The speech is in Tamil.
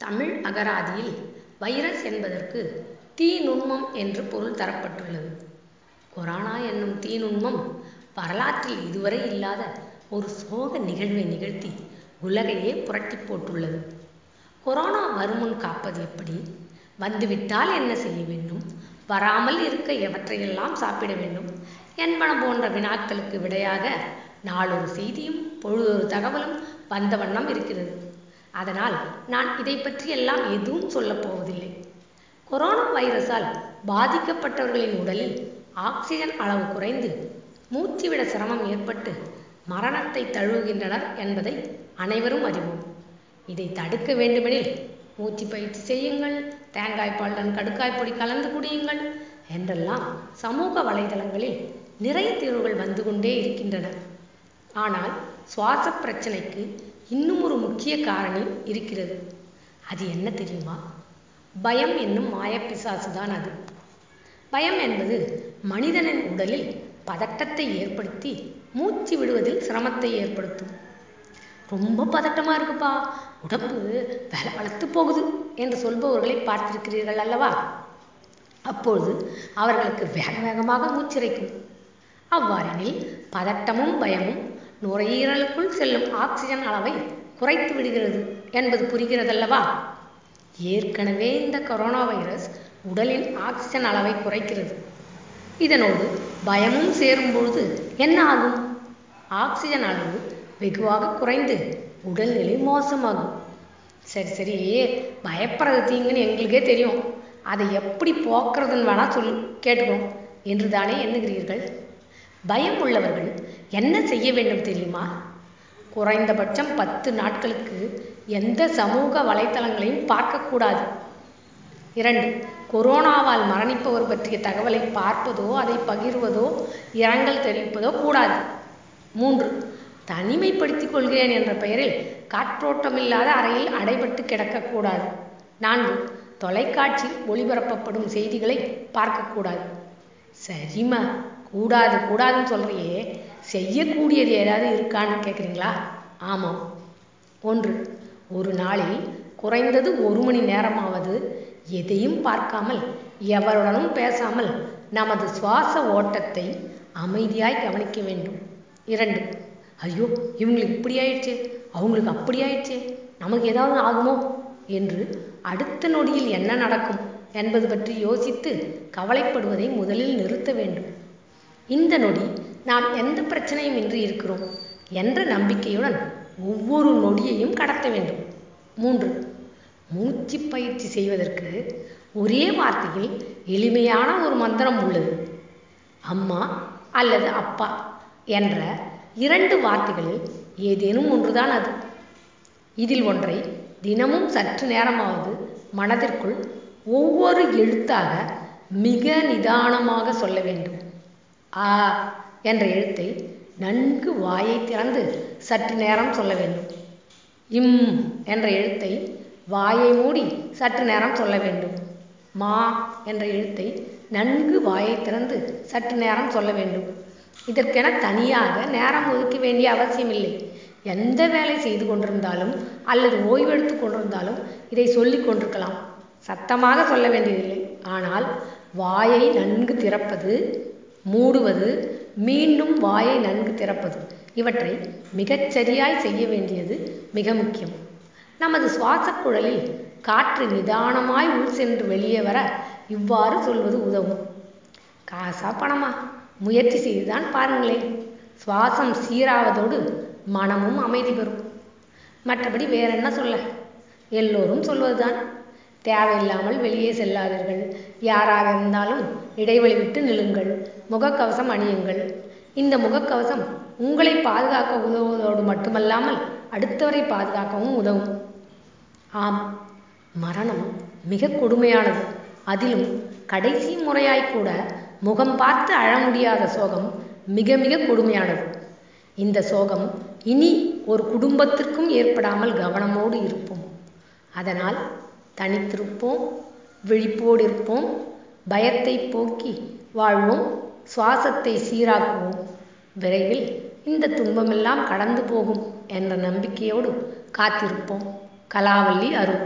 தமிழ் அகராதியில் வைரஸ் என்பதற்கு தீ நுண்மம் என்று பொருள் தரப்பட்டுள்ளது. கொரோனா என்னும் தீ நுண்மம் வரலாற்றில் இதுவரை இல்லாத ஒரு சோக நிகழ்வை நிகழ்த்தி உலகையே புரட்டி போட்டுள்ளது. கொரோனா வருமுன் காப்பது எப்படி? வந்துவிட்டால் என்ன செய்ய வேண்டும்? வராமல் இருக்க எவற்றையெல்லாம் சாப்பிட வேண்டும்? என்பன போன்ற வினாக்களுக்கு விடையாக நாளொரு செய்தியும் பொழுதொரு தகவலும் வந்த வண்ணம் இருக்கிறது. அதனால் நான் இதைப் பற்றியெல்லாம் எதுவும் சொல்லப் போவதில்லை. கொரோனா வைரஸால் பாதிக்கப்பட்டவர்களின் உடலில் ஆக்சிஜன் அளவு குறைந்து மூச்சுவிட சிரமம் ஏற்பட்டு மரணத்தை தழுவுகின்றனர் என்பதை அனைவரும் அறிவோம். இதை தடுக்க வேண்டுமெனில் மூச்சு பயிற்சி செய்யுங்கள், தேங்காய் பாலுடன் கடுக்காய் பொடி கலந்து குடியுங்கள் என்றெல்லாம் சமூக வலைதளங்களில் நிறைய தீர்வுகள் வந்து கொண்டே இருக்கின்றன. ஆனால் சுவாசப் பிரச்சனைக்கு இன்னும் ஒரு முக்கிய காரணி இருக்கிறது. அது என்ன தெரியுமா? பயம் என்னும் மாயப்பிசாசு தான் அது. பயம் என்பது மனிதனின் உடலில் பதட்டத்தை ஏற்படுத்தி மூச்சு விடுவதில் சிரமத்தை ஏற்படுத்தும். ரொம்ப பதட்டமா இருக்குப்பா, உடம்பு வெலவெலத்துப் போகுது என்று சொல்பவர்களை பார்த்திருக்கிறீர்கள் அல்லவா? அப்பொழுது அவர்களுக்கு வேக வேகமாக மூச்சிரைக்கும். அவ்வாறெனில் பதட்டமும் பயமும் நுரையீரலுக்குள் செல்லும் ஆக்சிஜன் அளவை குறைத்து விடுகிறது என்பது புரிகிறதல்லவா? ஏற்கனவே இந்த கொரோனா வைரஸ் உடலின் ஆக்சிஜன் அளவை குறைக்கிறது. இதனோடு பயமும் சேரும்பொழுது என்ன ஆகும்? ஆக்சிஜன் அளவு வெகுவாக குறைந்து உடல்நிலை மோசமாகும். சரி சரி பயப்படுறது தீங்குன்னு எங்களுக்கே தெரியும். அதை எப்படி போக்கறதுன்னு வேணா சொல்லு என்று என்றுதானே எண்ணுகிறீர்கள்? பயம் உள்ளவர்கள் என்ன செய்ய வேண்டும் தெரியுமா? குறைந்தபட்சம் பத்து நாட்களுக்கு எந்த சமூக வலைதளங்களையும் பார்க்கக்கூடாது இரண்டு கொரோனாவால் மரணிப்பவர் பற்றிய தகவலை பார்ப்பதோ அதை பகிர்வதோ இரங்கல் தெரிவிப்பதோ கூடாது. மூன்று தனிமைப்படுத்திக் கொள்கிறேன் என்ற பெயரில் காற்றோட்டமில்லாத அறையில் அடைபட்டு கிடக்கக்கூடாது நான்கு தொலைக்காட்சியில் ஒளிபரப்பப்படும் செய்திகளை பார்க்கக்கூடாது சரிம்மா கூடாது கூடாதுன்னு சொல்றியே செய்யக்கூடியது ஏதாவது இருக்கான்னு கேட்குறீங்களா? ஆமாம். ஒன்று ஒரு நாளில் குறைந்தது ஒரு மணி நேரமாவது எதையும் பார்க்காமல் எவருடனும் பேசாமல் நமது சுவாச ஓட்டத்தை அமைதியாய் கவனிக்க வேண்டும். இரண்டு ஐயோ இவங்களுக்கு இப்படி ஆயிடுச்சு அவங்களுக்கு அப்படி ஆயிடுச்சு நமக்கு ஏதாவது ஆகுமோ என்று அடுத்த நொடியில் என்ன நடக்கும் என்பது பற்றி யோசித்து கவலைப்படுவதை முதலில் நிறுத்த வேண்டும். இந்த நொடி நாம் எந்த பிரச்சனையும் இன்றி இருக்கிறோம் என்ற நம்பிக்கையுடன் ஒவ்வொரு நொடியையும் கடத்த வேண்டும். மூன்று மூச்சு பயிற்சி செய்வதற்கு ஒரே வார்த்தையில் எளிமையான ஒரு மந்திரம் உள்ளது. அம்மா அல்லது அப்பா என்ற இரண்டு வார்த்தைகளில் ஏதேனும் ஒன்றுதான் அது. இதில் ஒன்றை தினமும் சற்று நேரமாவது மனதிற்குள் ஒவ்வொரு எழுத்தாக மிக நிதானமாக சொல்ல வேண்டும். ஆ என்ற எழுத்தை நன்கு வாயைத் திறந்து சற்று நேரம் சொல்ல வேண்டும். இம் என்ற எழுத்தை வாயை மூடி சற்று நேரம் சொல்ல வேண்டும். மா என்ற எழுத்தை நன்கு வாயை திறந்து சற்று நேரம் சொல்ல வேண்டும். இதற்கென தனியாக நேரம் ஒதுக்க வேண்டிய அவசியமில்லை. எந்த வேலை செய்து கொண்டிருந்தாலும் அல்லது ஓய்வெடுத்து கொண்டிருந்தாலும் இதை சொல்லிக் கொண்டிருக்கலாம். சத்தமாக சொல்ல வேண்டியதில்லை. ஆனால் வாயை நன்கு திறப்பது, மூடுவது, மீண்டும் வாயை நன்கு திறப்பது இவற்றை மிகச்சரியாய் செய்ய வேண்டியது மிக முக்கியம். நமது சுவாசக் குழலில் காற்று நிதானமாய் உள் சென்று வெளியே வர இவ்வாறு சொல்வது உதவும். காசா பணமா முயற்சி செய்துதான் பாருங்களேன். சுவாசம் சீராவதோடு மனமும் அமைதி பெறும். மற்றபடி வேறென்ன சொல்ல? எல்லோரும் சொல்வதுதான். தேவையில்லாமல் வெளியே செல்லாதீர்கள். யாராக இருந்தாலும் இடைவெளி விட்டு நில்லுங்கள். முகக்கவசம் அணியுங்கள். இந்த முகக்கவசம் உங்களை பாதுகாக்க உதவுவதோடு மட்டுமல்லாமல் அடுத்தவரை பாதுகாக்கவும் உதவும். ஆம் மரணம் மிக கொடுமையானது. அதிலும் கடைசி முறையாய் கூட முகம் பார்த்து அழ முடியாத சோகம் மிக மிக கொடுமையானது. இந்த சோகம் இனி ஒரு குடும்பத்திற்கும் ஏற்படாமல் கவனமோடு இருப்போம். அதனால் தனித்திருப்போம், விழிப்போடிருப்போம், பயத்தை போக்கி வாழ்வோம், சுவாசத்தை சீராக்குவோம். விரைவில் இந்த துன்பமெல்லாம் கடந்து போகும் என்ற நம்பிக்கையோடு காத்திருப்போம். கலாவல்லி அருள்